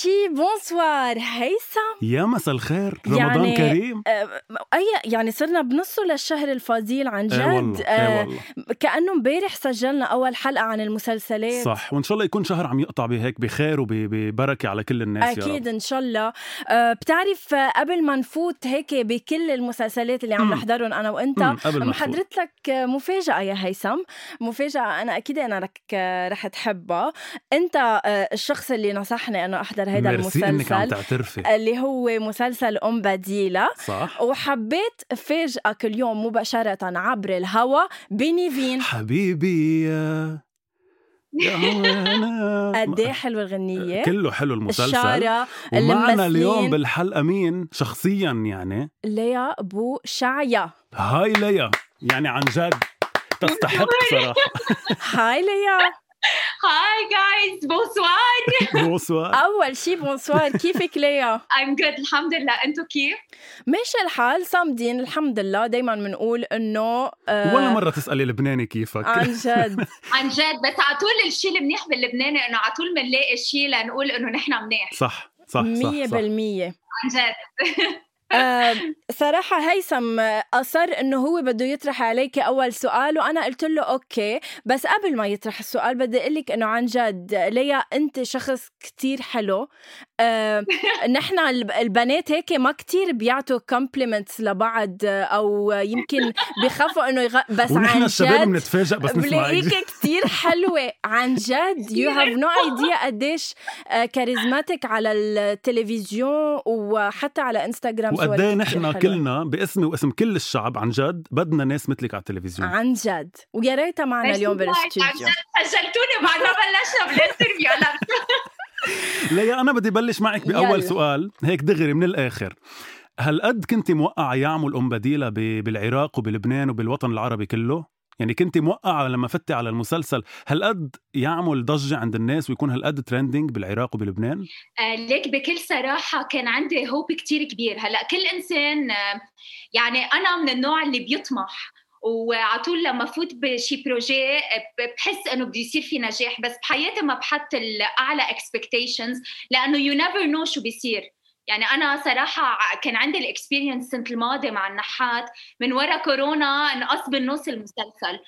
أول شي بونسوار هيثم يا مساء الخير. رمضان يعني كريم. آه، أي يعني صرنا بنصه للشهر الفضيل عن جد. إيه والله إيه والله. كأنه امبارح سجلنا أول حلقة عن المسلسلات. صح وإن شاء الله يكون شهر عم يقطع بهيك بخير وببركة على كل الناس رب. إن شاء الله. بتعرف قبل ما نفوت هيك بكل المسلسلات اللي عم. نحضرهم ما نفوت. محضرت لك مفاجأة يا هيثم. أكيد أنا رك آه، رح تحبها. آه، الشخص اللي نصحني أنه أحضر هذا ميرسي إنك عم المسلسل تعترفي. اللي هو مسلسل أم بديلة. صح. وحبيت فاجئك اليوم مباشرة عبر الهوا بنيفين حبيبي يا قد إيه حلوة الغنية. كله حلو المسلسل. الشارة ومعنا اليوم بالحلقة مين؟ شخصيا يعني. ليا بو شعيا. هاي ليا. يعني عن جد. تستحق صراحة. Hi ليا. Hi guys bonsoir bonsoir أول شي bonsoir كيفك ليا؟ I'm good. الحمد لله. أنتو كيف؟ ماشي الحال. صامدين. الحمد لله. دايما بنقول إنه آه، ولا مرة تسألي لبناني كيفك. عن جد. عن جد. بس على طول الشيء المنيح باللبناني إنه على طول بنلاقي شيء لنقول إنه نحن منيح. صح صح مية صح, صح. بالمية. عن جد. آه، صراحة هيثم أصر إنه هو بده يطرح عليك أول سؤال وأنا قلت له okay. بس قبل ما يطرح السؤال بدي أقول لك إنه عن جد ليا أنت شخص كتير حلو. آه، نحن الب- البنات هيك ما كتير بيعطوا compliments لبعض آه، أو يمكن بخافوا إنه يغ... بس عن الشباب جد بنتفاجئ بس بلاقيك كتير حلوة. عن جد you have no idea قديش آه، charismatic على التلفزيون وحتى على انستغرام وقد إيه نحن. كلنا باسمي واسم كل الشعب عن جد بدنا ناس مثلك على التلفزيون عن جد ويا ريتها معنا اليوم عن بالاستوديو جد سجلتوني بعد ما بلشنا بال interview أنا ليا أنا بدي بلش معك بأول يلا. سؤال هيك دغري من الآخر هل قد كنت موقعة يعمل أم بديلة ب- بالعراق وبلبنان وبالوطن العربي كله؟ يعني كنت موقعة لما فتي على المسلسل هل قد يعمل ضجة عند الناس ويكون هالقد trending بالعراق وبلبنان؟ آه، ليك بكل صراحة كان عندي hope كتير كبير هلأ كل إنسان آه، يعني أنا من النوع اللي بيطمح وعلى طول لما فوت بشي projet آه، بحس إنه بده يصير في نجاح بس بحياتي ما بحط الاعلى expectations لأنه you never know شو بيصير يعني أنا صراحة كان عندي ال experience السنة الماضية مع النحات من ورا كورونا انقص بالنص المسلسل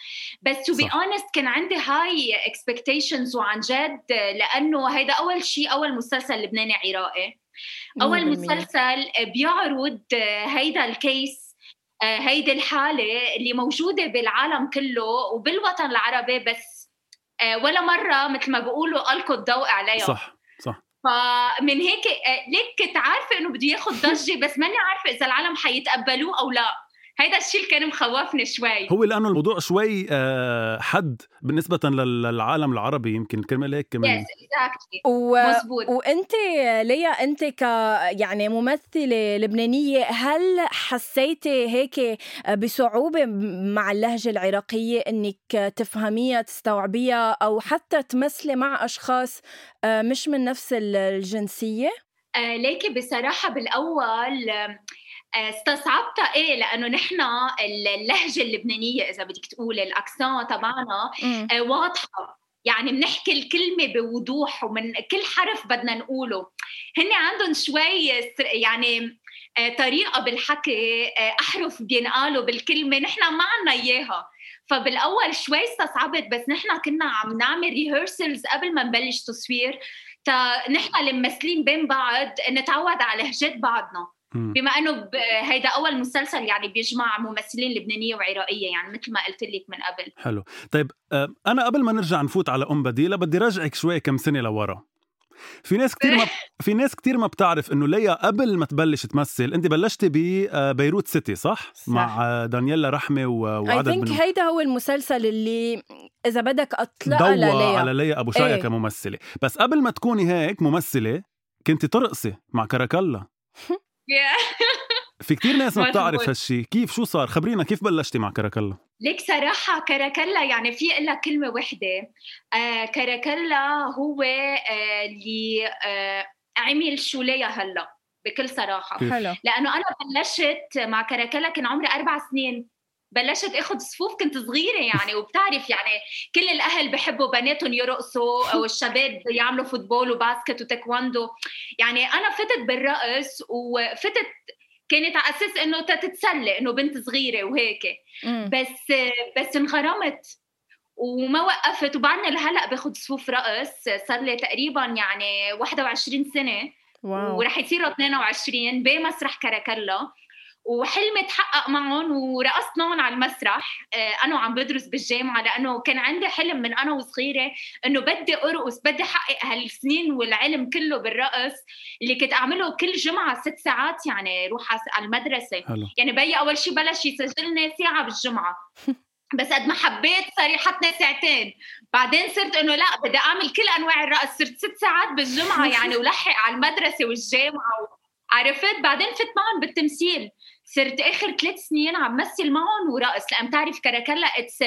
بس to be. honest كان عندي high expectations وعن جد لأنه هيدا أول شيء أول مسلسل لبناني عراقي أول. مسلسل بيعرض هيدا الكيس هيدي الحالة اللي موجودة بالعالم كله وبالوطن العربي بس ولا مرة مثل ما بيقولوا ألقوا الضوء عليها صح فمن هيك آه، ليك كنت عارفه إنه بده ياخذ ضجة بس ماني عارفة إذا العالم حيتقبلوه أو لا. هيدا الشيء اللي كان مخوفني شوي. هو لأنه الموضوع شوي آه، حد بالنسبة لل- للعالم العربي يمكن كرمال هيك كمان. يس اكزاكتلي و... مزبوط وأنت ليا أنت ك يعني ممثلة لبنانية هل حسيتي هيك بصعوبة مع اللهجة العراقية إنك تفهميها تستوعبيها أو حتى تمثلي مع أشخاص آه، مش من نفس ال- الجنسية؟ آه ليكي بصراحة بالأول آه، استصعبتها إيه لأنه نحن اللهجة اللبنانية إذا بدك تقولي الاكسون تبعنا. آه، واضحة. يعني بنحكي الكلمة بوضوح ومن كل حرف بدنا نقوله. هن عندهم شوي يعني آه، طريقة بالحكي آه، أحرف بينقالوا بالكلمة. نحن ما عنا إياها. فبالأول شوي استصعبت بس نحن كنا عم نعمل ريهرسلز قبل ما نبلش تصوير. تا نحن الممثلين بين بعض نتعود على لهجات بعضنا. بما إنه هيدا أول مسلسل يعني بيجمع ممثلين لبنانية وعراقية يعني مثل ما قلت لك من قبل. حلو. طيب آه، أنا قبل ما نرجع نفوت على أم بديلة بدي رجعك شوي كم سنة لورا. في ناس كثير ما في ناس كثير ما بتعرف إنه ليا قبل ما تبلش تمثل أنت بلشتي ببيروت سيتي صح؟, صح. مع دانييلا رحمة وعدد من هيدا هو المسلسل اللي إذا بدك اطلق ليا. على ليا أبو شايه إيه. كممثلة. بس قبل ما تكوني هيك ممثلة كنت ترقصي مع كاراكلا في كتير ناس ما بتعرف هالشي. كيف؟ شو صار؟ خبرينا كيف بلشتي مع كاراكلا ليك صراحة كاراكلا يعني في إلا كلمة وحدة. آه كاراكلا هو آه اللي آه عمل شو ليا هلأ بكل صراحة. حلو. لأنه أنا بلشت مع كاراكلا كان عمري أربع سنين. بلشت آخذ صفوف كنت صغيرة يعني وبتعرف يعني كل الأهل بحبوا بناتهم يرقصوا والشباب يعملوا football و basket وتايكواندو. يعني أنا فتت بالرقص وفتت كانت على أساس إنه تتسلى إنه بنت صغيرة وهيك. بس بس انغرمت وما وقفت. وبعدني لهلأ باخذ صفوف رقص. صار لي تقريبا يعني 21 سنة. واو. ورح يصيروا 22 بمسرح كاراكلا وحلمي تحقق معهم ورقصناهم على المسرح. آه، أنا وعم بدرس بالجامعة لأنه كان عندي حلم من أنا وصغيرة إنه بدي أرقص بدي احقق هالسنين والعلم كله بالرقص اللي كنت أعمله كل جمعة ست ساعات يعني روح على المدرسة. حلو. يعني بيي أول شيء بلش يسجلني ساعة بالجمعة. بس قد ما حبيت صار يحطني ساعتين. بعدين صرت إنه لا بدي أعمل كل أنواع الرقص. صرت ست ساعات بالجمعة يعني ولحق على المدرسة والجامعة عرفت؟ بعدين فت معهم بالتمثيل. صرت آخر ثلاث سنين عم مثل معهم ورقص. لأن بتعرف كاراكلا it's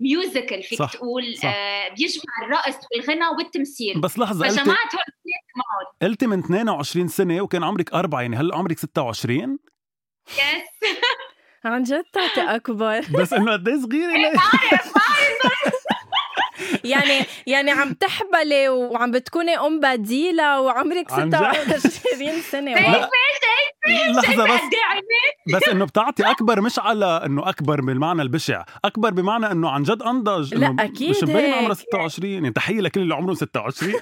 musical فيك صح. تقول صح. آه بيجمع الرقص والغنى والتمثيل. بس لحظة فجمعت هول معهم. قلتي من 22 سنة وكان عمرك أربعة يعني هلا عمرك 26 يس عن جد؟ تعطي أكبر. بس إنه قد إيه صغيرة ليه؟ بعرف بعرف. يعني يعني عم تحبلي وعم بتكوني أم بديلة وعمرك 26 سنة. لحظة بس. بس إنه بتعطي أكبر مش على إنه أكبر بالمعنى البشع، أكبر بمعنى إنه عن جد أنضج لا أكيد مش مبين عمرها 26 يعني تحية لكل اللي عمرهم 26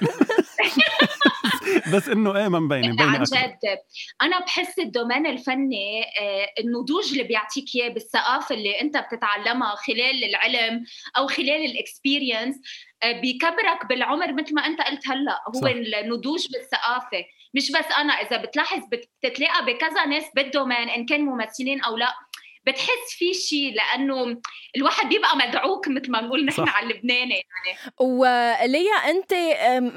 بس إنه إيه ما مبين مبين عن جد. أنا بحس ال domaine الفني آه، النضوج اللي بيعطيك إياه بالثقافة اللي أنت بتتعلمها خلال العلم أو خلال ال experience آه، بيكبرك بالعمر مثل ما أنت قلت هلأ. هو صح. النضوج بالثقافة. مش بس أنا إذا بتلاحظ بتتلاقى بكذا ناس بال domaine إن كان ممثلين أو لأ. بتحس في شيء لأنه الواحد بيبقى مدعوك مثل ما بنقول نحن على اللبناني يعني. وليا أنت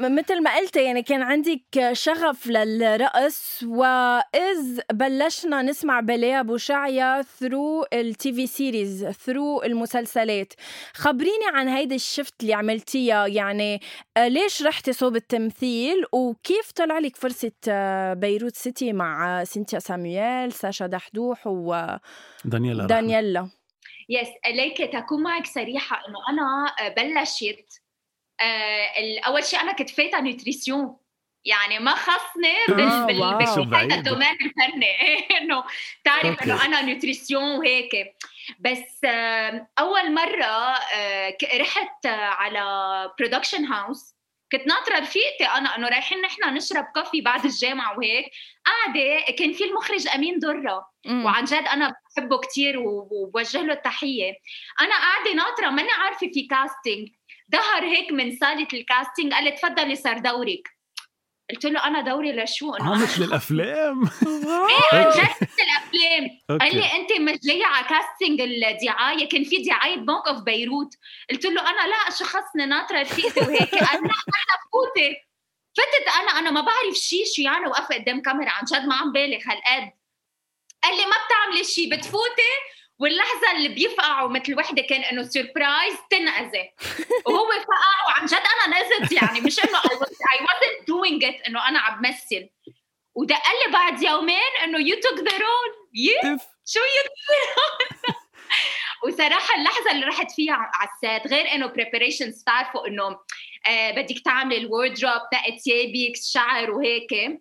مثل ما قلت يعني كان عندك شغف للرقص وإذ بلشنا نسمع بليا بوشعيا through ال TV series through المسلسلات. خبريني عن هيدي ال shift اللي عملتيها يعني ليش رحتي صوب التمثيل؟ وكيف طلع لك فرصة بيروت سيتي مع سينتيا سامويل ساشا دحدوح و دانييلا دانييلا. Yes ليك تكون معك صريحه إنه أنا آه، بلشت آه، أول شيء أنا كنت فايته nutrition يعني ما خصني بال بال ال domaine الفني. إنه تعرف إنه أنا nutrition وهيك. بس آه، أول مرة رحت على production house كنت ناطرة رفيقتي أنا إنه رايحين نحن نشرب coffee بعد الجامعة وهيك. قاعدة كان في المخرج أمين درة. وعن جد أنا بحبه كثير وبوجه له التحية. أنا قاعدة ناطرة ماني عارفة في casting ظهر هيك من صالة ال casting قال لي تفضلي صار دورك. قلت له أنا دوري لشو أنا مثل الافلام إيه عن جد الافلام قال لي أنت مش جاية على casting الدعاية كان في دعاية Bank of Beirut قلت له أنا لا شو خصني ناطرة رفيقتي وهيك. قال لا أنا فوتي. فتت أنا أنا ما بعرف شيء شو يعني وقفت قدام كاميرا. عن جد ما عم بالغ هالقد. قال لي ما بتعملي شيء بتفوتي؟ واللحظة اللي بيفقعوا مثل وحدة كان إنه surprise تنقزي وهو فقع وعن جد أنا نزلت يعني مش إنه I wasn't doing it إنه أنا عم بمثل ودق لي بعد يومين إنه you took the role شو يو وصراحة اللحظة اللي رحت فيها على ال set غير إنه preparations تعرفوا إنه آه بدك تعملي ال wardrobe تقي ثيابك الشعر وهيك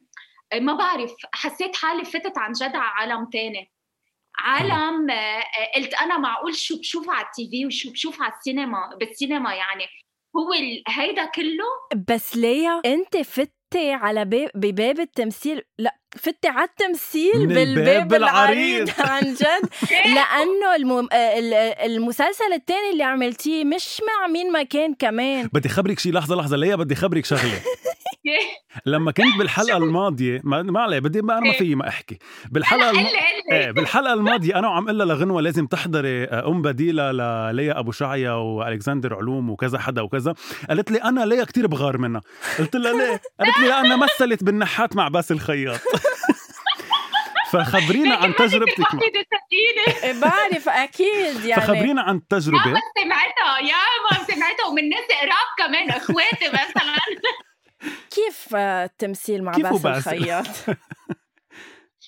ما بعرف حسيت حالي فتت عن جد على عالم تاني. عالم آه، قلت أنا معقول شو بشوف على التي في وشو بشوف على السينما بالسينما يعني. هو هيدا كله؟ بس ليا أنت فتي على باب بباب التمثيل لا فتي على التمثيل بالباب العريض عن جد. لأنه المم... المسلسل الثاني اللي عملتيه مش مع مين ما كان كمان. بدي خبرك شيء لحظة لحظة ليا بدي خبرك شغلة. لما كنت بالحلقة الماضية ما, ما علي بدي ما أنا ما في ما أحكي. بالحلقة الم... إيه بالحلقة الماضية أنا وعم قلها لغنوة لازم تحضري آه، أم بديلة لليا أبو شعيا وألكسندر علوم وكذا حدا وكذا. قالت لي أنا ليا كتير بغار منها. قلت لها ليه؟ قالت لي لأنها مثلت بالنحات مع باسل الخياط. فخبرينا عن تجربتك إيه، بعرف أكيد يعني. فخبرينا عن التجربه يا ما سمعتها. يا ما سمعتها. ومن ناس قراب كمان إخواتي مثلا. كيف التمثيل مع باسل الخياط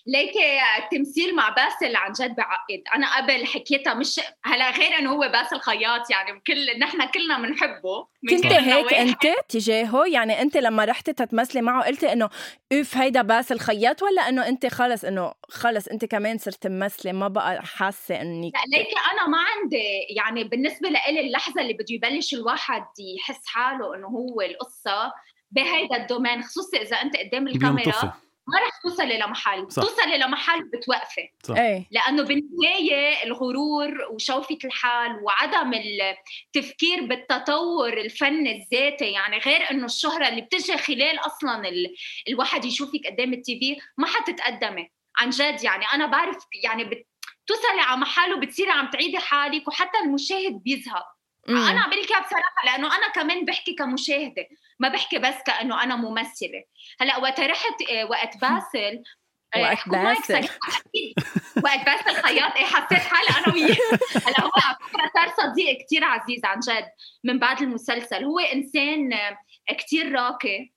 ليكي التمثيل مع باسل عن جد بعقد. أنا قبل حكيتها مش هلا غير إنه هو باسل خياط يعني كل نحن كلنا بنحبه. كنت هيك أنت تجاهه؟ يعني أنت لما رحتي تتمثلي معه قلتي إنه أوف هيدا باسل خياط ولا إنه أنت خلص إنه خلص أنت كمان صرت تمثلي؟ ما بقى حاسة انك لا ليكي أنا ما عندي يعني بالنسبة لإلي اللحظة اللي بده يبلش الواحد يحس حاله إنه هو القصة بهيدا الدومين خصوصي إذا أنت قدام الكاميرا ما رح توصلي لمحل صح. توصلي لمحل بتوقفي صح. إيه. لأنه بالنهاية الغرور وشوفة الحال وعدم التفكير بالتطور الفني الذاتي يعني غير إنه الشهرة اللي بتجي خلال أصلا ال... الواحد يشوفك قدام التي في ما حتتقدمي عن جد يعني أنا بعرف يعني بتوصلي على محل وبتصيري عم تعيدي حالك وحتى المشاهد بيزهق. أنا عم بقول بصراحة لأنه أنا كمان بحكي كمشاهدة ما بحكي بس كأنه أنا ممثلة. هلأ وقت رحت آه، وقت باسل آه، وقت باسل. وقت باسل خياط إيه حسيت حالي أنا وياه. هلأ هو على فكرة صار صديق كثير عزيز عن جد من بعد المسلسل. هو إنسان آه، كثير راقي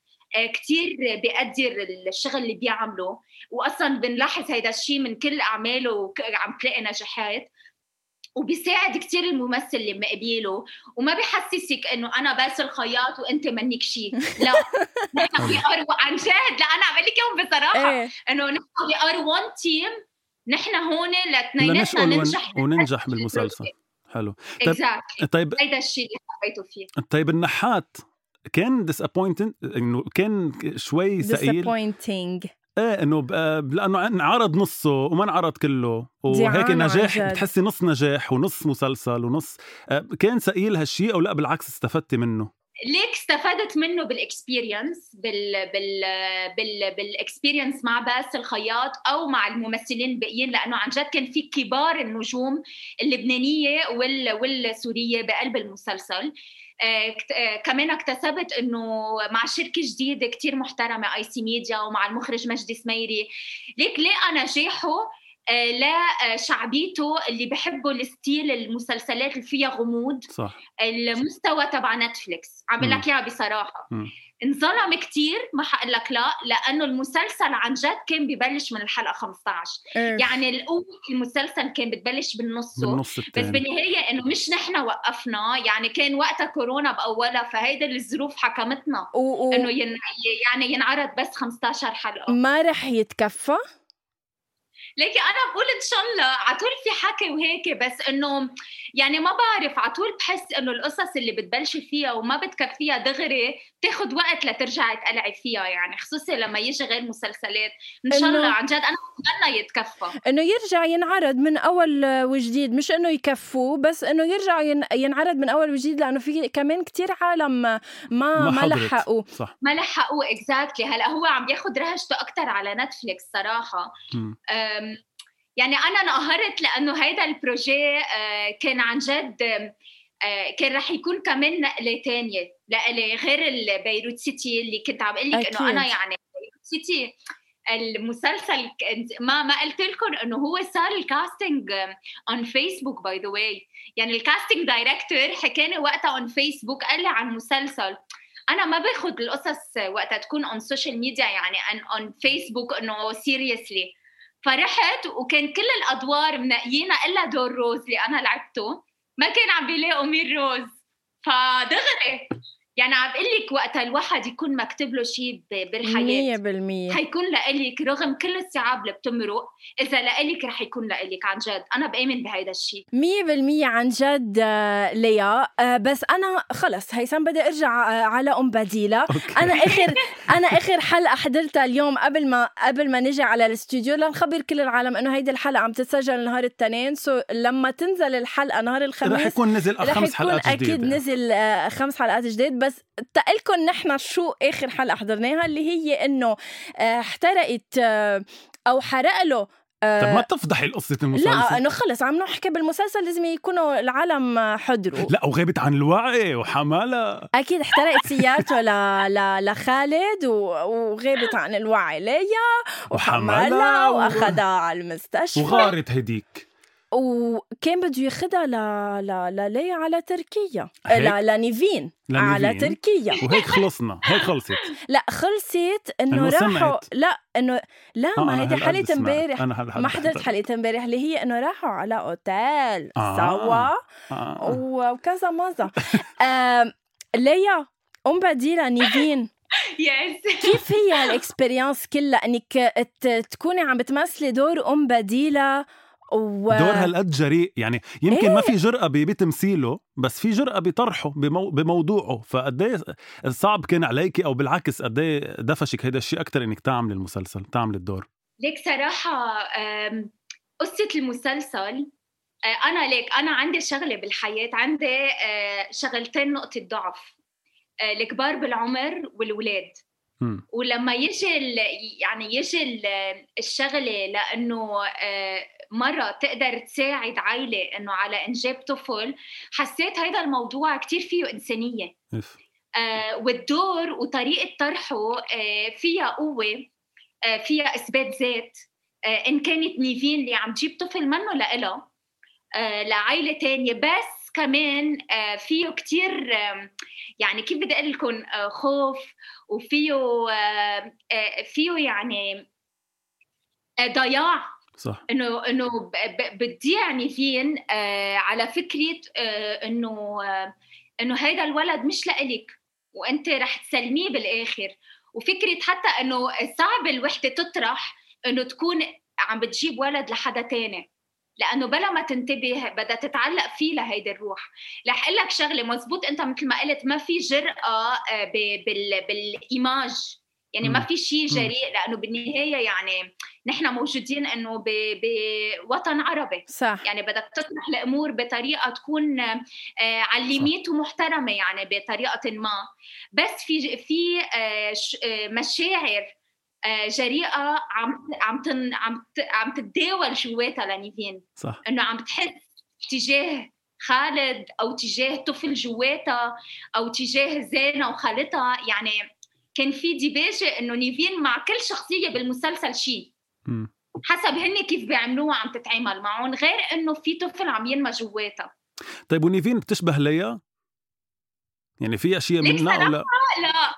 كثير بيقدر الشغل اللي بيعمله. واصلا بنلاحظ هيدا الشيء من كل أعماله وعم تلاقي نجاحات. وبيساعد كثير الممثل اللي مقابله وما بحسسك إنه أنا باسل الخياط وأنت منك شيء لا نحن we are عن جد لا أنا عم لك إياهم بصراحة. إيه. إنه نحن we are one team نحن هون لاثنيناتنا ننجح وننجح بالمسلسل. حلو. طيب exactly. طيب هيدا الشيء اللي حبيته فيه. طيب النحات كان disappointing إنه كان شوي ثقيل disappointing. إيه إنه لأنه انعرض نصه وما انعرض كله. وهيك نجاح بتحسي نص نجاح ونص مسلسل ونص. آه، كان ثقيل هالشيء أو لا؟ بالعكس استفدتي منه؟ ليك استفدت منه بال experience بال بال بال بال experience مع باسل الخياط أو مع الممثلين الباقيين لأنه عن جد كان في كبار النجوم اللبنانية وال والسورية بقلب المسلسل. آه، آه، كمان اكتسبت إنه مع شركة جديدة كتير محترمة I See Media ومع المخرج مجدي سميري ليك لقى نجاحه آه، لشعبيته اللي بحبوا ال style المسلسلات اللي فيها غموض. صح. المستوى تبع Netflix عم لك إياها بصراحة. م. انظلم كتير ما حقول لك لا لأنه المسلسل عن جد كان ببلش من الحلقة 15 إيه. يعني الأول المسلسل كان بتبلش بالنص بالنص بس بالنهاية إنه مش نحن وقفنا يعني كان وقتها كورونا بأولها فهيدا الظروف حكمتنا. و... و... إنه ين... يعني ينعرض بس 15 حلقة. ما رح يتكفى؟ ليكي أنا بقول إن شاء الله على طول في حكي وهيك بس إنه يعني ما بعرف على طول بحس إنه القصص اللي بتبلشي فيها وما بتكفيها دغري بتاخذ وقت لترجعي تقلعي فيها يعني خصوصي لما يجي غير مسلسلات. إن شاء الله عن جد أنا بتمنى يتكفى. إنه يرجع ينعرض من أول وجديد مش إنه يكفوه بس إنه يرجع ينعرض من أول وجديد لأنه في كمان كتير عالم ما ما, ما لحقوا صح. ما لحقوا exactly هلأ هو عم ياخذ رهجته أكثر على Netflix صراحة. يعني أنا انقهرت لأنه هيدا ال projet آه، كان عن جد كان رح يكون كمان نقلة تانية لإلي غير البيروت City اللي كنت عم أقول لك إنه أنا يعني بيروت City المسلسل ما ما قلت لكم إنه هو صار ال casting on Facebook by the way يعني ال casting director حكاني وقتها on Facebook قال لي عن مسلسل. أنا ما باخذ القصص وقتها تكون on social media يعني on Facebook إنه seriously فرحت وكان كل الأدوار منقيينها إلا دور روز اللي أنا لعبته. ما كان عم بيلاقوا مين روز. فدغري. يعني عم بقول لك وقتها الواحد يكون مكتوب له شيء بالحياة. مية بالمية. حيكون لإلك رغم كل الصعاب اللي بتمرق إذا لإلك رح يكون لإلك عن جد. أنا بآمن بهيدا الشيء مية بالمية عن جد آه، ليا. آه، بس أنا خلص هيثم بدي أرجع آه، على أم بديلة. okay. أنا آخر أنا آخر حلقة حضرتها اليوم قبل ما قبل ما نجي على الاستوديو لنخبر كل العالم إنه هيدي الحلقة عم تتسجل نهار الاثنين so لما تنزل الحلقة نهار رح الخميس يكون نزل رح خمس يكون حلقات أكيد جديده نزل خمس حلقات جديد. بس تقلكم نحن شو آخر حلقة حضرناها اللي هي إنه آه، احترقت آه، أو حرق له آه، طب ما تفضحي القصة المسلسل. لا إنه خلص عم نحكي بالمسلسل لازم يكونوا العالم حضروا. لا وغابت عن الوعي وحمالة أكيد احترقت سيارته ل... ل... لخالد و... وغابت عن الوعي ليا وحمالة وحملها و- وأخذها على المستشفى. وغارت هديك. وكان بده ياخذها ل... ل... لليا على تركيا هيك؟ ل... لنيفين. على تركيا وهيك خلصنا هيك خلصت لا خلصت إنه إنه راحوا. لا انه لا آه، ما هيدي حلقة. امبارح ما حضرت. حلقة امبارح اللي هي إنه راحوا على أوتيل آه. سوا آه. وكذا آم، ليا أم بديلة نيفين yes كيف هي هال experience كلها إنك تكوني عم بتمثلي دور أم بديلة و دور هالقد جريء يعني يمكن إيه. ما في جرأة ب- بتمثيله بس في جرأة بطرحه بمو... بموضوعه فقد إيه صعب كان عليكي أو بالعكس قد إيه دفشك هيدا الشيء أكثر إنك تعملي المسلسل تعملي الدور ليك صراحة قصة المسلسل أه، أنا ليك أنا عندي شغلة بالحياة عندي أه، شغلتين نقطة ضعف أه، الكبار بالعمر والولاد. ولما يجي يعني يجي ال- الشغلة لأنه آه، مرة تقدر تساعد عائله إنه على إنجاب طفل حسيت هذا الموضوع كتير فيه إنسانية. إف. آه، والدور وطريقة طرحه آه، فيها قوة آه، فيها إثبات ذات. آه، إن كانت نيفين اللي عم تجيب طفل منه لإلها آه، لعائله تانية. بس كمان آه، فيه كتير آم، يعني كيف بدي أقول لكم آه، خوف وفيه آه، آه، فيه يعني آه، ضياع. صح. إنه إنه ب- ب- بتضيع نيفين آه، على فكرة آه، إنه آه، إنه هيدا الولد مش لإلك وأنت رح تسلميه بالآخر. وفكرة حتى إنه صعب الوحدة تطرح إنه تكون عم بتجيب ولد لحدا تاني لأنه بلا ما تنتبه بدها تتعلق فيه لهيدي الروح. رح أقول لك شغلة مزبوط أنت مثل ما قلت ما في جرأة آه، بالإيماج. يعني ما. في شيء. جريء لأنه بالنهاية يعني نحن موجودين إنه ب- بوطن عربي. صح. يعني بدك تطرح الأمور بطريقة تكون آه، على الليميت ومحترمه يعني بطريقة ما. بس في في آه، آه، مشاعر جريئة عم عم تن عم عم تتداول جواتها لنيفين. صح. إنه عم تحس تجاه خالد أو تجاه طفل جواتها أو تجاه زينة وخالتها. يعني كان في ديباجه إنه نيفين مع كل شخصية بالمسلسل شيء. حسب هن كيف بيعملوها عم تتعامل معهم غير إنه في طفل عم ينمى جواتها. طيب ونيفين بتشبه ليا؟ يعني في أشياء منها أو لا لا.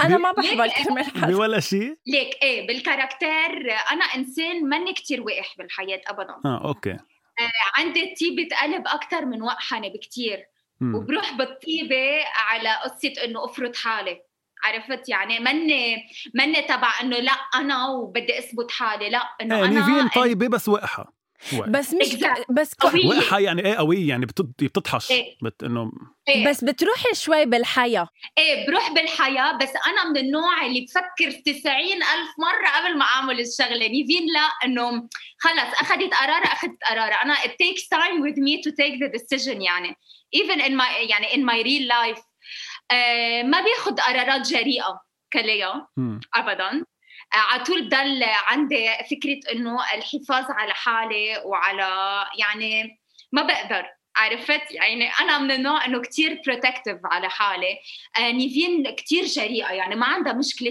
أنا ما بحب الكلمة الحلوة. بولا شيء ليك إيه بال caractère أنا إنسان ماني كتير وقح بالحياة ابدا. آه okay. عندي طيبه قلب أكثر من وقحنه بكتير. وبروح بالطيبه على قصة إنه افرض حالي عرفت يعني مني مني تبع إنه لا أنا وبدي أثبت حالي لا إنه إيه أنا نيفين طيبة بس وقحة وقح. بس مش Exact. بس قوية. وقحة يعني إيه قوية يعني بتط- بتطحش إيه. بت إنه إيه. بس بتروحي شوي بالحياة إيه بروح بالحياة بس أنا من النوع اللي بفكر تسعين ألف مرة قبل ما أعمل الشغلة نيفين لا إنه خلص أخذت قرار أخذت قرار أنا it takes time with me to take the decision يعني even in my يعني in my real life آه ما بياخد قرارات جريئة كليا. ابدا. على طول بضل عندي فكرة إنه الحفاظ على حالي وعلى يعني ما بقدر عرفت؟ يعني أنا من النوع إنه كتير بروتكتيف على حالي. آه نيفين كتير جريئة يعني ما عندها مشكلة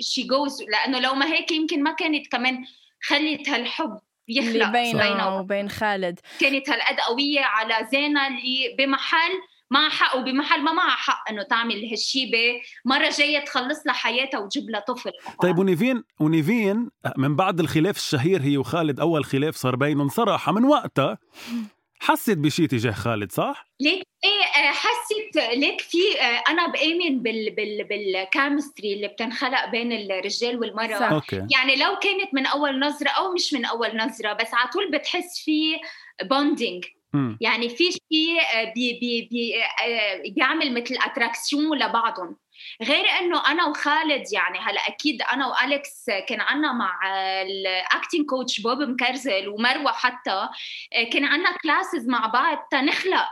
شي جوز لأنه لو ما هيك يمكن ما كانت كمان خلت هالحب يخلق بينها وبين خالد. كانت هالقد قويه على زينة اللي بمحل معها حق وبمحل ما معها حق إنه تعمل هالشيبه مرة جاية تخلص لها حياتها وتجيب لها طفل. طيب ونيفين ونيفين من بعد الخلاف الشهير هي وخالد أول خلاف صار بينهم صراحة من وقتها. حسيت بشي تجاه خالد صح؟ ليك إيه حسيت ليك في آه، أنا بآمن بال بال بال chemistry اللي بتنخلق بين الرجال والمرأة صح. okay يعني لو كانت من أول نظرة أو مش من أول نظرة بس على طول بتحس في bonding. يعني في شيء آه، بي بي بي آه، بيعمل مثل attraction لبعضهم غير إنه أنا وخالد يعني هلا أكيد أنا والكس كان عنا مع ال acting coach بوب مكرزل ومروة حتى كان عنا classes مع بعض تنخلق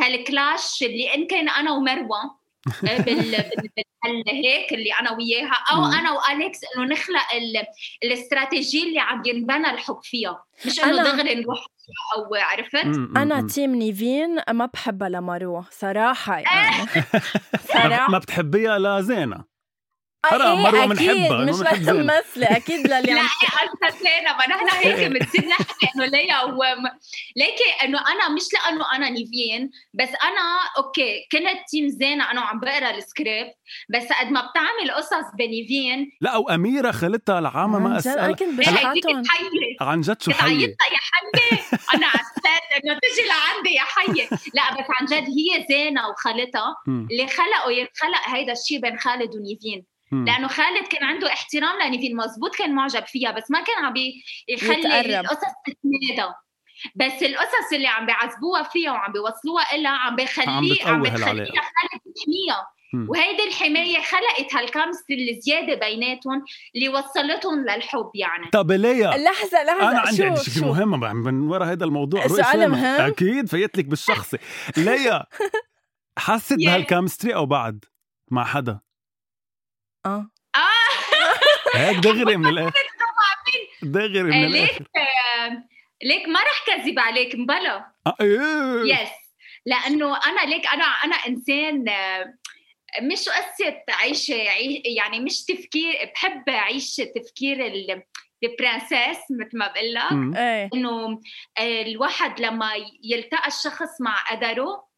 هال clash اللي إن كان أنا ومروة. آه، بال بال- بال- هيك اللي أنا وياها أو. أنا والكس إنه نخلق ال- الاستراتيجية اللي عم ينبنى الحب فيها. مش إنه أنا- دغري نروح أو عرفت؟ أنا. team نيفين ما بحبها لمروه صراحة يعني. ما صراحة بتحبيها لزينة؟ حرام، إيه، مروة أكيد، بنحبها، مش زينة. ممثله أكيد للي لا زينة ما نحن هيك بتصير نحكي إنه ليا و ليكي إنه أنا مش لأنه أنا نيفين بس أنا okay كنت team زينة أنا وعم بقرأ السكريبت بس قد ما بتعمل قصص بنيفين لا وأميرة خلتها العامة ما عن جد، أنا أسأل كنت عن جد شو عيطتها يا حيي. أنا عسيت إنه تجي لعندي يا حيي. لا بس عن جد هي زينة وخالتها اللي خلقوا ينخلق هيدا الشيء بين خالد ونيفين. لأنه خالد كان عنده احترام لنيفين مزبوط كان معجب فيها بس ما كان عم يخلي. القصص تتمادى بس القصص اللي عم بيعذبوها فيها وعم بيوصلوها إلها عم بيخليه عم بتخليها. خالد يحميها مم. وهيدي الحماية خلقت هال chemistry الزيادة بيناتهم اللي وصلتهم للحب يعني طب ليا لحظة لحظة أنا عندي شو عندي شو مهم بقى من ورا هذا الموضوع سؤال. مهم؟ أكيد فايت لك بالشخصي ليا حست Yes. بهال chemistry أو بعد مع حدا آه. آه. هيك دغري من الآخر. دغري من آه، ليك الآخر. آه، ليك ما رح كذب عليك مبلا. آه، إيه. yes لأنه أنا ليك أنا أنا إنسان مش قصة عيش عي- يعني مش تفكير بحب أعيش تفكير ال- ال princess مثل ما بقول لك. إيه. إنه الواحد لما يلتقى الشخص مع قدره.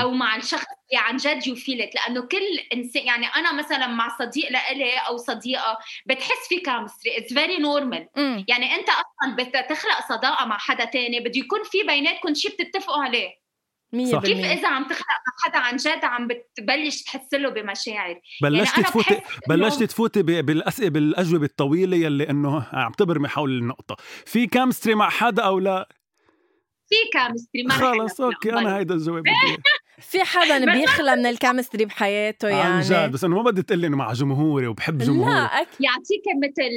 أو مع الشخص عن جد you feel لأنه كل انسان يعني أنا مثلا مع صديق لإلي أو صديقة بتحس في chemistry it's very normal. يعني أنت أصلا بدك تخلق صداقة مع حدا تاني. بده يكون في بيناتكم شيء بتتفقوا عليه. مية صح. كيف إذا عم تخلق مع حدا عن جد عم بتبلش تحس له بمشاعر؟ بلشتي يعني أنا تفوتي بحس إنه- بلشتي تفوتي ب- بالاسئله بالأجوبة الطويلة يلي إنه عم تبرمي حول النقطة. في chemistry مع حدا أو لا؟ في chemistry ما رح خلص okay أنا هيدا الجواب. في حدا بيخلى من ال chemistry بحياته يعني؟ عن جد بس انه ما بدي تقلي انه مع جمهوري وبحب جمهوري. لا أكيد يعطيك مثل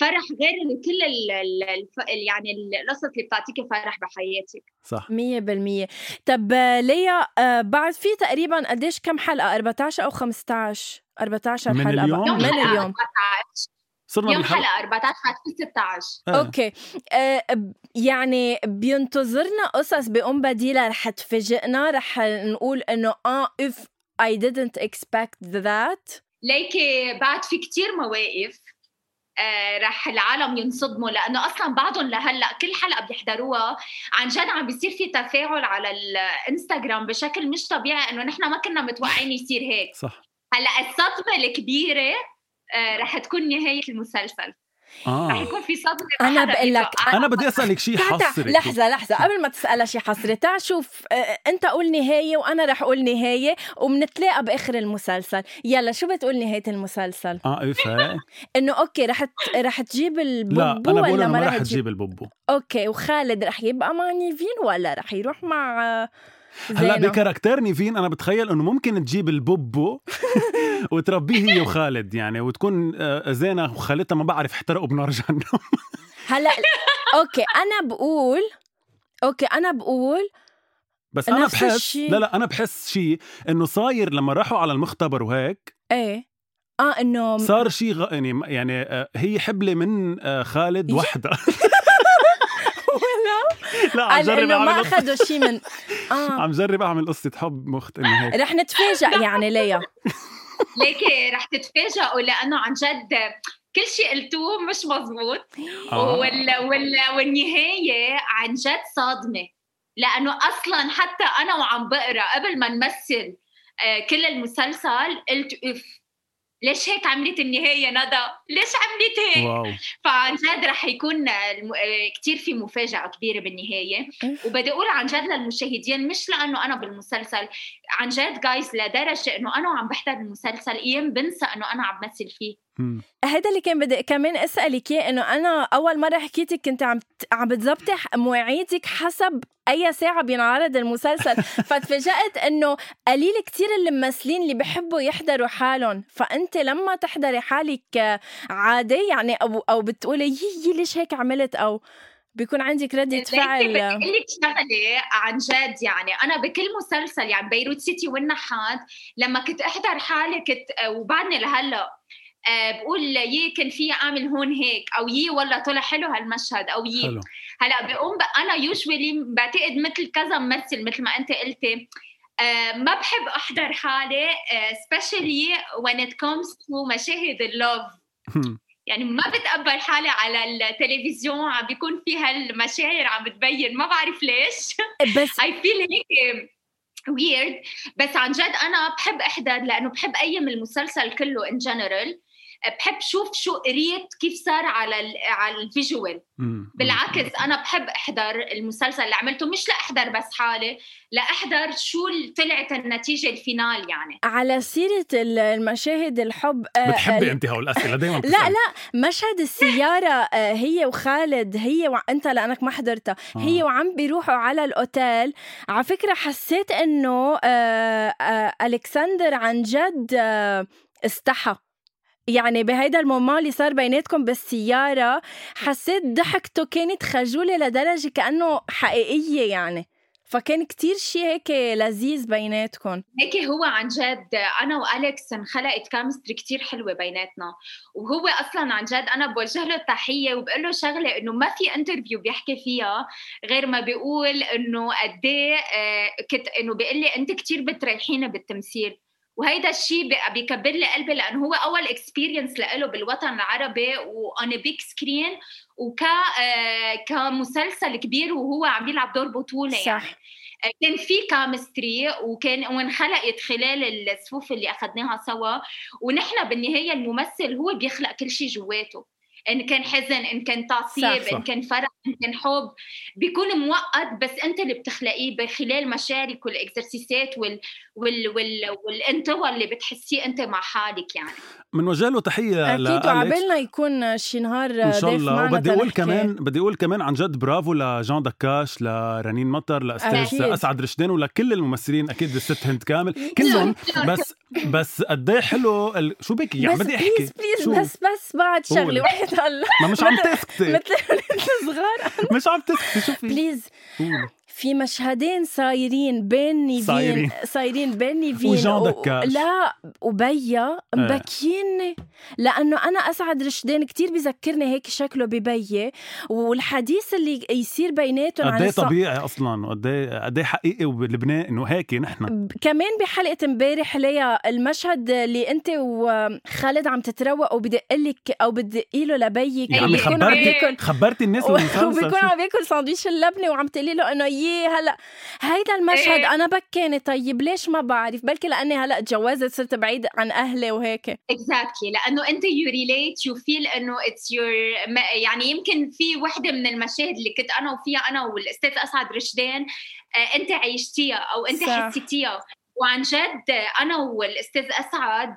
فرح غير كل ال ال الف- يعني القصص اللي بتعطيكي فرح بحياتك. صح. مية بالمية. طب ليا آه، بعد في تقريبا قديش كم حلقة؟ 14 أو 15 14 من حلقة اليوم؟ من اليوم. 14 صرنا يوم بالحلقة. حلقة 14 حتكون 16 آه. أوكي. آه، يعني بينتظرنا قصص بأم بديلة رح تفاجئنا. رح نقول إنه آه if I didn't expect that. ليكي بعد في كتير مواقف آه رح العالم ينصدموا لأنه أصلا بعضهم لهلأ كل حلقة بيحضروها عن جد عم بيصير في تفاعل على الإنستغرام بشكل مش طبيعي إنه نحن ما كنا متوقعين يصير هيك. صح. هلأ الصدمة الكبيرة رح تكون نهاية المسلسل. رح آه. يكون في صدمة أنا حدا بقول لك، بيتوقعها. أنا بدي أسألك شيء حصري. لحظة لحظة. قبل ما تسألها شي حصري تعال شوف آه، أنت قول نهاية وأنا رح أقول نهاية وبنتلاقى بآخر المسلسل. يلا شو بتقول نهاية المسلسل؟ آه إيه فا- إنه okay رح ت- رح تجيب البوبو لا أنا بقول ولا ما رح رح تجيب؟ البوبو. okay وخالد رح يبقى مع نيفين ولا رح يروح مع آه، هلا زينة ب character نيفين أنا بتخيل إنه ممكن تجيب البوبو وتربيه هي وخالد يعني وتكون آه، زينة وخالتها ما بعرف احترقوا بنار جهنم هلا okay أنا بقول okay أنا بقول بس أنا بحس الشي. لا لا أنا بحس شيء إنه صاير لما راحوا على المختبر وهيك إيه. آه إنه صار شيء غ... يعني يعني آه، هي حبلة من آه، خالد يا- وحدة. ولا لا عم قال جرب إنه ما اعمل قصة. أخذوا شيء من آه. عم جرب أعمل قصة حب مخت إنه هيك. رح نتفاجئ يعني ليا. ليكي رح تتفاجئوا لأنه عن جد كل شيء قلتوه مش مزبوط آه. وال... وال... والنهاية عن جد صادمة. لأنه أصلا حتى أنا وعم بقرأ قبل ما نمثل آه، كل المسلسل قلت اف ليش هيك عملت النهاية ندى؟ ليش عملت هيك واو. فعن جد رح يكون الم... كتير في مفاجأة كبيرة بالنهاية. وبدي أقول عن جد للمشاهدين مش لأنه أنا بالمسلسل عن جد جايز لدرجة إنه أنا وعم بحضر المسلسل أيام بنسى إنه أنا عم مثل فيه. هذا اللي كان بدي كمان أسألك إياه إنه أنا أول مرة حكيتك كنت عم عم بتظبطي مواعيدك حسب أي ساعة بينعرض المسلسل. فتفاجات إنه قليل كتير الممثلين اللي بحبوا يحضروا حالهم. فأنت لما تحضري حالك عادي يعني أو أو بتقولي يي يي ليش هيك عملت؟ أو بيكون عندك ردة فعل. بدي أقول لك شغلة عن جد يعني. أنا بكل مسلسل يعني بيروت سيتي والنحات لما كنت أحضر حالي كنت وبعدني لهلأ بقول يي كان في أعمل هون هيك أو يي والله طلع حلو هالمشهد أو يي. حلو. هلأ بقوم ب- أنا يوجوالي بعتقد مثل كذا ممثل مثل ما أنت قلتي آه، ما بحب أحضر حالي آه، especially when it comes to مشاهد ال love. يعني ما بتقبل حالي على التلفزيون عم بيكون في هالمشاعر عم بتبين ما بعرف ليش. بس I feel هيك weird بس عن جد أنا بحب أحضر لأنه بحب أيم المسلسل كله in general بحب شوف شو قريت كيف صار على ال على ال visual. بالعكس أنا بحب أحضر المسلسل اللي عملته. مش لأحضر بس حالي لأحضر شو طلعت النتيجة ال final يعني. على سيرة ال- المشاهد الحب آه، بتحبي أنت هول الأسئلة؟ دايما لا لا. مشهد السيارة آه، هي وخالد هي وانت لانك ما حضرتها. هي آه. وعم بيروحوا على الأوتيل. على فكرة حسيت إنه ألكسندر عن جد استحى. يعني بهيدا ال moment اللي صار بيناتكم بالسيارة حسيت ضحكته كانت خجولة لدرجة كأنه حقيقية يعني. فكان كتير شي هيك لذيذ بيناتكم. هيك هو عن جد أنا والكس انخلقت chemistry كتير حلوة بيناتنا. وهو أصلا عن جد أنا بوجه له التحية وبقول له شغلة إنه ما في interview بيحكي فيها غير ما بيقول إنه قد إيه آه، كنت إنه بيقول لي أنت كتير بتريحيني بالتمثيل. وهيدا الشيء بيكبر لي قلبي لأنه هو أول experience له بالوطن العربي و on big screen وك آه، كمسلسل كبير وهو عم يلعب دور بطولة يعني. صح. كان في كامستري وكان وانخلقت خلال الصفوف اللي أخذناها سوا. ونحن بالنهاية الممثل هو بيخلق كل شيء جواته. إن كان حزن إن كان تعصيب صح. إن كان فرح إن كان حب بيكون مؤقت بس أنت اللي بتخلقيه بخلال مشاعرك والاكسرسيسات وال وال وال والانطواء اللي بتحسيه أنت مع حالك يعني بنوجه له تحيه أكيد. وعبالنا يكون شي نهار إن شاء الله وبدي أقول. كمان بدي أقول كمان عن جد برافو لجان دكاش لرنين مطر لأستاذ. أسعد رشدان ولكل الممثلين أكيد الست هند كامل كلهم بس بس قد إيه حلو ال... شو بك يعني بس بدي please احكي please شو؟ بس بس بعد. شغلة وحده الله ما مش عم تسكتي مثل الولاد الصغار مش عم تسكتي شو في؟ please. في مشهدين صايرين بين نيفين صايرين. صايرين بين نيفين وجان و-. لا وبيا مبكيني لأنه أنا أسعد رشدان كتير بذكرني هيك شكله ببي والحديث اللي يصير بيناتهم قد عن إيه طبيعي أصلا وقد قد إيه حقيقي وبلبنان إنه هيك نحن كمان بحلقة امبارح ليا المشهد اللي أنت وخالد عم تتروقوا بدق لك أو بتدقي له لبيك عم خبرتي خبرتي الناس و- وبيكون؟ عم بياكل ساندويش اللبنه وعم تقولي له إنه يي هلا هيدا المشهد إيه. أنا بكاني طيب ليش ما بعرف بلكي لأني هلا تجوزت صرت بعيد عن أهلي وهيك exactly لأنه أنت you relate you feel إنه it's your يعني يمكن في وحدة من المشاهد اللي كنت أنا وفيها أنا والأستاذ أسعد رشدان آه، أنت عشتيها أو أنت صح. حسيتيها وعن جد آه، أنا والأستاذ أسعد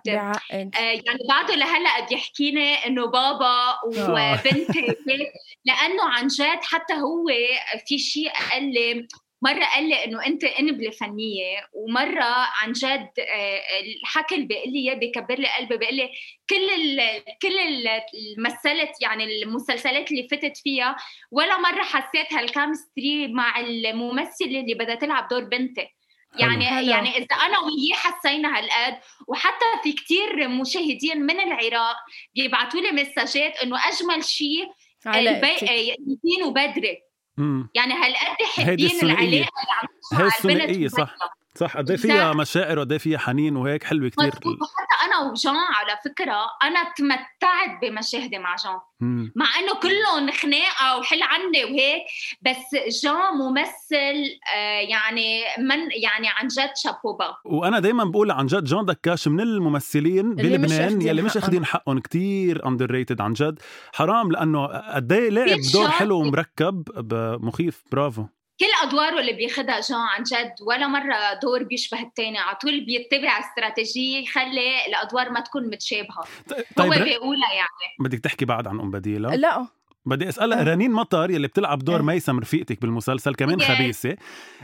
آه، يعني بعده لهلأ بيحكيني إنه بابا وبنتي لأنه عن جد حتى هو في شيء قال لي مرة قال لي إنه أنت انبلة فنية ومرة عن جد آه، الحكي اللي بيقول لي إياه بكبر لي قلبي بيقول لي كل ال كل ال- المثلت يعني المسلسلات اللي فتت فيها ولا مرة حسيت هالكامستري مع الممثلة اللي بدها تلعب دور بنتي. يعني حلو. يعني إذا أنا وياه حسينا هالقد وحتى في كتير مشاهدين من العراق بيبعتوا لي مساجات إنه أجمل شيء علاقتك ياسين وبدري مم. يعني هالقد حابين. العلاقة اللي عم هي صح. صح قد إيه فيها. مشاعر وقد إيه فيها حنين وهيك حلوة كثير وحتى أنا وجان على فكرة أنا تمتعت بمشاهدي مع جان. مع إنه كلهم خناقة وحل عني وهيك بس جان ممثل آه، يعني من يعني عن جد chapeau bas وأنا دائما بقول عن جد جون دكاش من الممثلين بلبنان يلي مش. اخذين حقهم كتير underrated عن جد حرام لأنه قد إيه لعب دور. حلو ومركب مخيف برافو كل أدواره اللي بياخدها جان عن جد ولا مرة دور بيشبه الثاني على طول بيتبع استراتيجية يخلي الأدوار ما تكون متشابهة. طيب هو بيقولها يعني. بدك تحكي بعد عن أم بديلة؟ لا. بدي أسألها. رنين مطر يلي بتلعب دور آه. ميسم رفيقتك بالمسلسل كمان. خبيثة.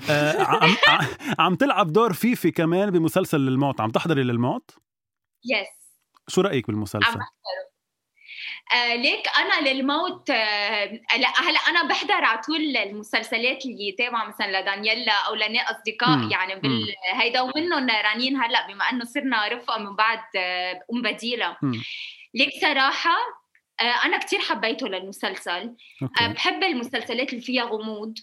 آه عم عم تلعب دور فيفي كمان بمسلسل للموت. عم تحضري للموت؟ yes شو رأيك بالمسلسل؟ عم آه ليك أنا للموت آه لا هلا أنا بحضر على طول المسلسلات اللي تابعه مثلا لدانييلا أو لنا أصدقاء مم. يعني بال هيدا ومنهم رنين هلا بما إنه صرنا رفقة من بعد آه أم بديلة. ليك صراحة آه أنا كتير حبيته للمسلسل. آه okay. بحب المسلسلات اللي فيها غموض.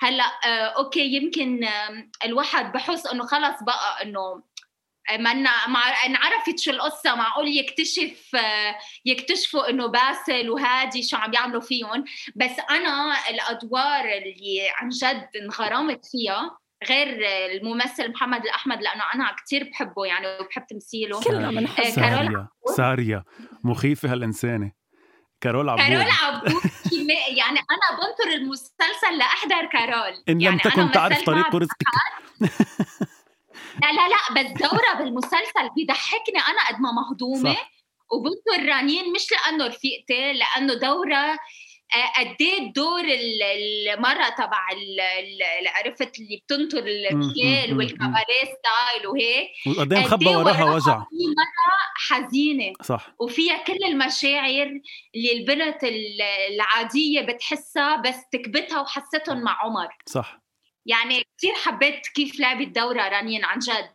هلا آه okay يمكن آه الواحد بحس إنه خلص بقى إنه ما مع انعرفت شو القصة معقول يكتشف يكتشفوا إنه باسل وهادي شو عم يعملوا فيهم. بس أنا الأدوار اللي عن جد انغرمت فيها غير الممثل محمد الأحمد لأنه أنا كتير بحبه يعني وبحب تمثيله. كلنا بنحب آه، كارول سارية. سارية. مخيفة هالإنسانة. كارول عبود. كارول عبود يعني أنا بنطر المسلسل لأحضر كارول. إن لم يعني تكن تعرف طريق رزقك لا لا لا بس دورها بالمسلسل بيضحكني أنا قد ما مهضومة. وبنطر رنين مش لأنه رفيقتي لأنه دورها آه، قد إيه دور ال- المرة تبع ال- ال- عرفت اللي بتنطر الرجال والكباريه ستايل وهيك. وقد إيه قد مخبى إيه وراها وجع. في مرة حزينة. صح. وفيها كل المشاعر اللي البنت ال- العادية بتحسها بس تكبتها وحستهم مع عمر. صح. يعني كثير حبيت كيف لعبت دورة رنين عن جد.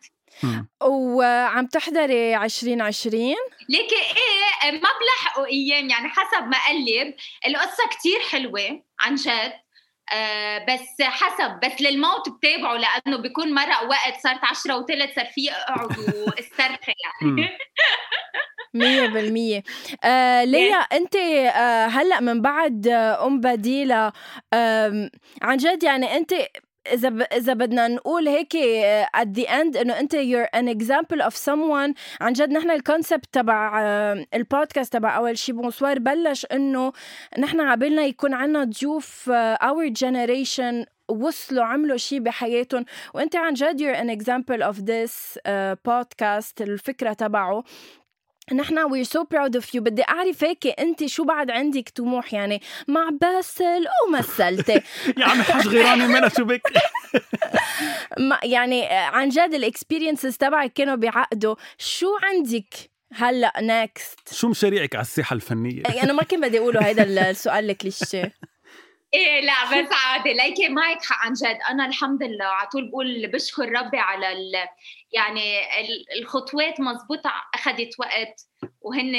وعم تحضري 2020 ليكي إيه ما بلحقوا أيام يعني حسب ما قلب القصة كتير حلوة عن جد. آه بس حسب بس للموت بتابعه لأنه بيكون مرق وقت صارت عشرة وثلث صار في اقعد واسترخي. يعني. مية بالمية. آه ليا أنت آه هلأ من بعد آه أم بديلة آم، عن جد يعني أنت إذا ب... إذا بدنا نقول هيك آه، at the end إنه أنت you're an example of someone. عن جد نحن ال concept تبع آه، البودكاست تبع أول شي bonsoir بلش إنه نحن عبالنا يكون عنا ضيوف آه، our generation وصلوا عملوا شيء بحياتهم. وأنت عن جد you're an example of this uh, podcast الفكرة تبعه. نحن we're so proud of you. بدي أعرف هيك أنت شو بعد عندك طموح؟ يعني مع باسل ومثلتي يا عم حاج غيراني مالها شو بك؟ ما- يعني آه، عن جد ال experiences تبعك كانوا بعقده شو عندك هلأ next شو مشاريعك على الساحة الفنية؟ أنا ما كنت بدي أقوله هيدا السؤال الكليشيه إيه لا بس عادي. ليكي معك حق عن جد. أنا الحمد لله على طول بقول بشكر ربي على ال يعني ال- الخطوات مزبوطة اخذت وقت وهن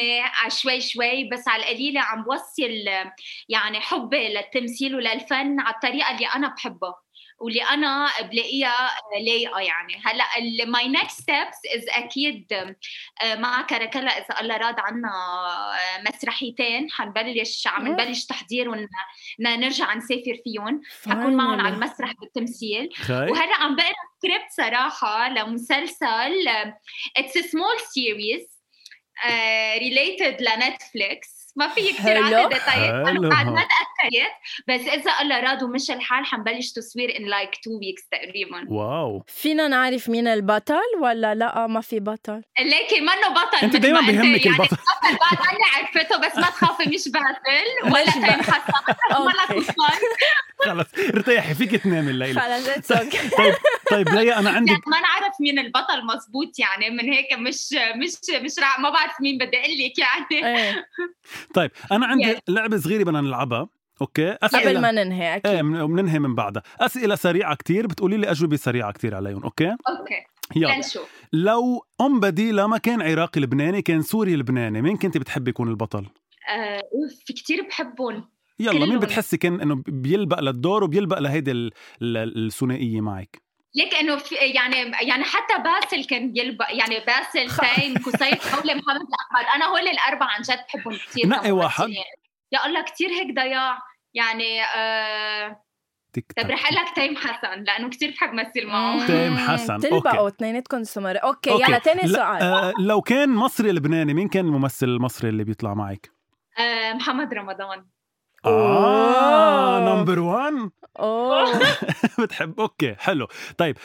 شوي شوي بس على القليلة عم بوصل يعني حبي للتمثيل وللفن على الطريقة اللي أنا بحبها. واللي أنا بلاقيها لايقة يعني. هلأ my next steps is أكيد آه، مع كركلا إذا الله راد عنا آه، مسرحيتين. حنبلش عم. نبلش تحضير و when بدنا نرجع نسافر فيهم حكون معهم على المسرح بالتمثيل. وهلأ عم بقرأ سكريبت صراحة لمسلسل it's small series related لنتفليكس. ما في كثير. عندي ديتايات. أنا بعد ما تأكدت بس إذا الله راد ومشى الحال حنبلش تصوير in like two weeks تقريبا. wow. فينا نعرف مين البطل ولا لا؟ ما في بطل. ليكي منه بطل أنت مثل دايما ما بيهمك يعني. البطل. البطل بعد عني عرفته بس ما تخافي مش باسل ولا. تيم حسن ولا خلص ارتاحي فيك تنامي الليلة. خلص okay طيب طيب ليا أنا عندي يعني ما نعرف مين البطل مزبوط يعني من هيك مش مش مش. ما بعرف مين بدي أقول لك يعني. إيه. طيب أنا عندي Yes. لعبة صغيرة بدنا نلعبها okay؟ قبل ما ننهي أكيد. إيه من- وبننهي من بعدها. أسئلة سريعة كتير بتقولي لي أجوبة سريعة كتير عليهم okay؟ okay. يلا. لو أم بديلة ما كان عراقي لبناني كان سوري لبناني مين كنت بتحبي يكون البطل؟ آه، كثير بحبهم. يلا مين. بتحسي كان إنه بيلبق للدور وبيلبق لهيدي ال- ال- الثنائية معك؟ ليك إنه في يعني يعني حتى باسل كان يلبق يعني باسل تيم قصي خولي محمد الاحمد أنا هول الأربعة عن جد بحبهم كثير نقي واحد. يا الله كثير هيك ضياع. يعني آه طيب رح أقول لك تيم حسن لأنه كثير بحب مثل معه. تيم حسن. تلبقوا اثنيناتكم سمر. okay, okay. يلا ثاني سؤال. آه لو كان مصري لبناني مين كان الممثل المصري اللي بيطلع معك؟ آه محمد رمضان. آه number 1 أوه. بتحب okay حلو. طيب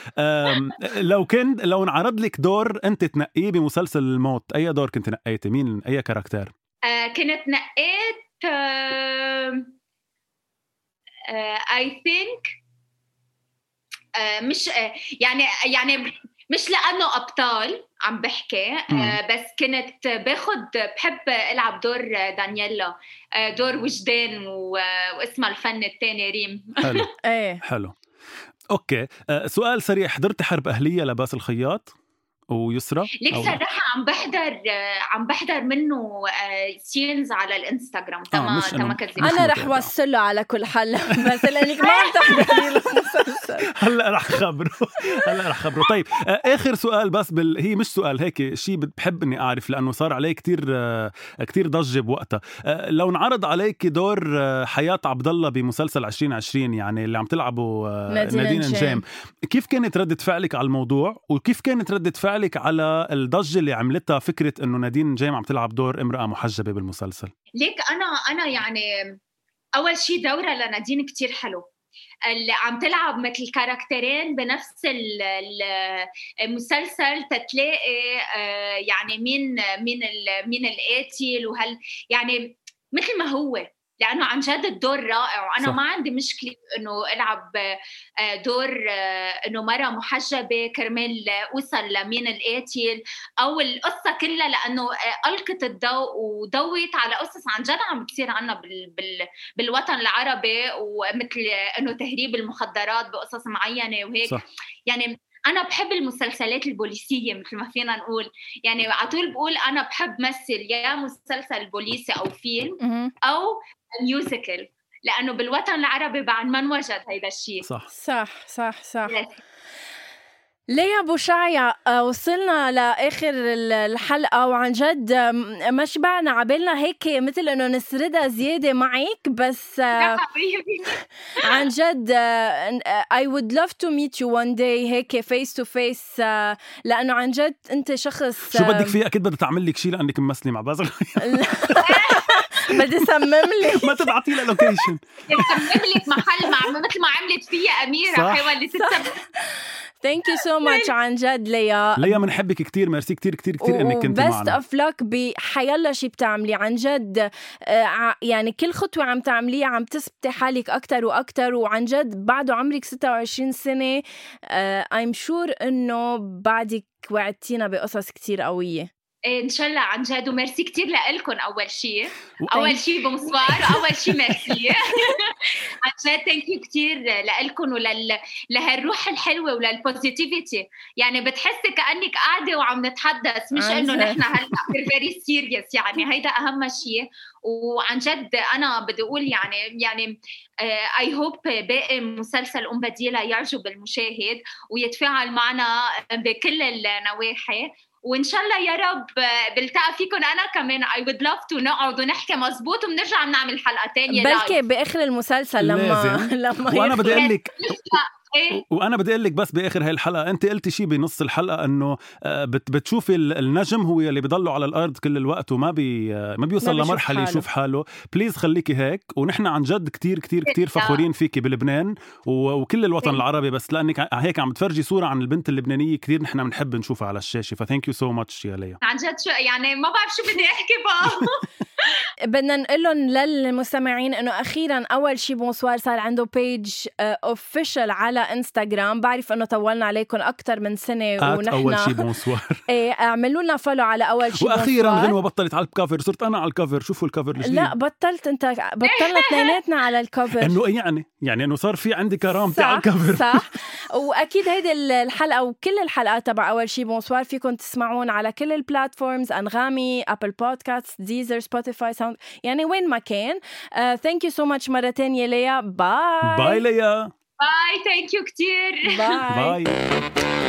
لو كنت لو انعرض لك دور أنت تنقيه بمسلسل الموت أي دور كنت نقيتي؟ مين أي كاركتير آه كنت نقيت I think مش uh, يعني يعني مش لأنه أبطال عم بحكي uh, بس كنت باخد بحب ألعب دور دانييلا uh, دور وجدان واسمها الفن الثاني ريم. حلو. إيه. حلو. أوكي. سؤال سريع. حضرتي حرب أهلية لباس الخياط؟ ويسرى ليك صراحة عم بحضر عم بحضر منه سينز آه، على الإنستغرام. تما تما كذب. أنا رح اوصل له على كل حل بس لانك ما عم تحضري المسلسل هلأ رح خبره. هلأ رح خبره. طيب آه، آخر سؤال بس بال... هي مش سؤال هيك شيء بحب إني أعرف لأنه صار عليه كتير آه، كتير ضجة بوقتها. لو انعرض عليك دور حياة عبد الله بمسلسل 2020 يعني اللي عم تلعبه نادين نجام كيف كانت ردة فعلك على الموضوع؟ وكيف كانت ردة فعل فعلك على الضجة اللي عملتها فكرة إنه نادين جيم عم تلعب دور امرأة محجبة بالمسلسل. ليك أنا أنا يعني أول شيء دورة لنادين كتير حلو. اللي عم تلعب مثل كاركترين بنفس المسلسل تتلاقي آه، يعني مين مين مين القاتل وهل يعني مثل ما هو. لأنه عن جد الدور رائع وأنا صح. ما عندي مشكلة إنه ألعب آه، دور آه، إنه مرة محجبة كرمال أوصل لمين القاتل أو القصة كلها لأنه آه، ألقت الضوء وضوت على قصص عن جد عم بتصير عنا بال بال بالوطن العربي ومثل إنه تهريب المخدرات بقصص معينة وهيك صح. يعني أنا بحب المسلسلات البوليسية مثل ما فينا نقول يعني على طول بقول أنا بحب مثل يا مسلسل بوليسي أو فيلم أو musical لأنه بالوطن العربي بعد ما انوجد هيدا الشيء. صح. صح صح صح. ليا أبو شعيا آه، وصلنا لآخر الحلقة وعن جد ما شبعنا عبالنا هيك مثل إنه نسردها زيادة معك بس آه، عن جد I would love to meet you one day هيك face to face لأنه عن جد أنت شخص شو بدك فيه؟ أكيد بدها تعمل لك شيء لأنك ممثله مع باسل بدي صمم لك ما تبعتي لها location صمم لك محل مع مثل ما عملت فيها أميرة حيوان Thank you so much عن جد ليا. ليا بنحبك كثير ميرسي كثير كثير كثير إنك كنت معنا. best of luck بحيلا شيء بتعملي. عن جد آه، يعني كل خطوة عم تعمليها عم تثبتي حالك أكثر وأكثر وعن جد بعده عمرك 26 سنة I'm sure إنه بعدك وعدتينا بقصص كثير قوية. إن شاء الله عن جد وميرسي كثير لكم أول شيء أول شيء Bonsoir اول شيء ميرسي. عن جد thank you كثير لكم ولل لهالروح الحلوة ولل positivity يعني بتحسي كأنك قاعدة وعم نتحدث مش إنه نحن هلأ very serious يعني هيدا أهم شيء وعن جد أنا بدي أقول يعني يعني I hope باقي مسلسل أم بديلة يعجب المشاهد ويتفاعل معنا بكل النواحي. وإن شاء الله يا رب بلتقى فيكم أنا كمان. I would love to نقعد ونحكي مزبوط وبنرجع بنعمل حلقة ثانية بلكي بآخر المسلسل لما لما وأنا بدي أقول لك إيه؟ وأنا بدي أقول لك بس بآخر هاي الحلقة أنت قلتي شيء بنص الحلقة إنه آه، بتشوفي النجم هو اللي بضله على الأرض كل الوقت وما بي آه، ما بيوصل لمرحلة يشوف حاله. please خليكي هيك ونحن عن جد كتير كتير كتير فخورين فيكي بلبنان وكل الوطن إيه. العربي بس لأنك هيك عم تفرجي صورة عن البنت اللبنانية كثير نحن بنحب نشوفها على الشاشة. ف thank you so much يا ليا. عن جد شو يعني ما بعرف شو بدي أحكي بقى. بدنا نقول لهم للمستمعين إنه أخيرا أول شيء Bonsoir صار عنده page official على انستغرام بعرف إنه طولنا عليكم أكثر من سنة ونحن. أول شيء Bonsoir. إيه اعملوا لنا follow على أول شيء وأخيرا غنوة بطلت على ال cover صرت أنا على ال cover شوفوا ال cover الجديد. لا بطلت أنت بطلنا اثنيناتنا على ال cover إنه إيه يعني؟ يعني إنه صار في عندي كرامتي على ال cover صح. وأكيد هيدي الحلقة وكل الحلقات تبع أول شيء Bonsoir فيكم تسمعون على كل ال platforms أنغامي Apple Podcast Deezer Spotify Sound يعني وين ما كان thank you so much مره ثانية ليا bye bye ليا bye Thank you كثير Bye bye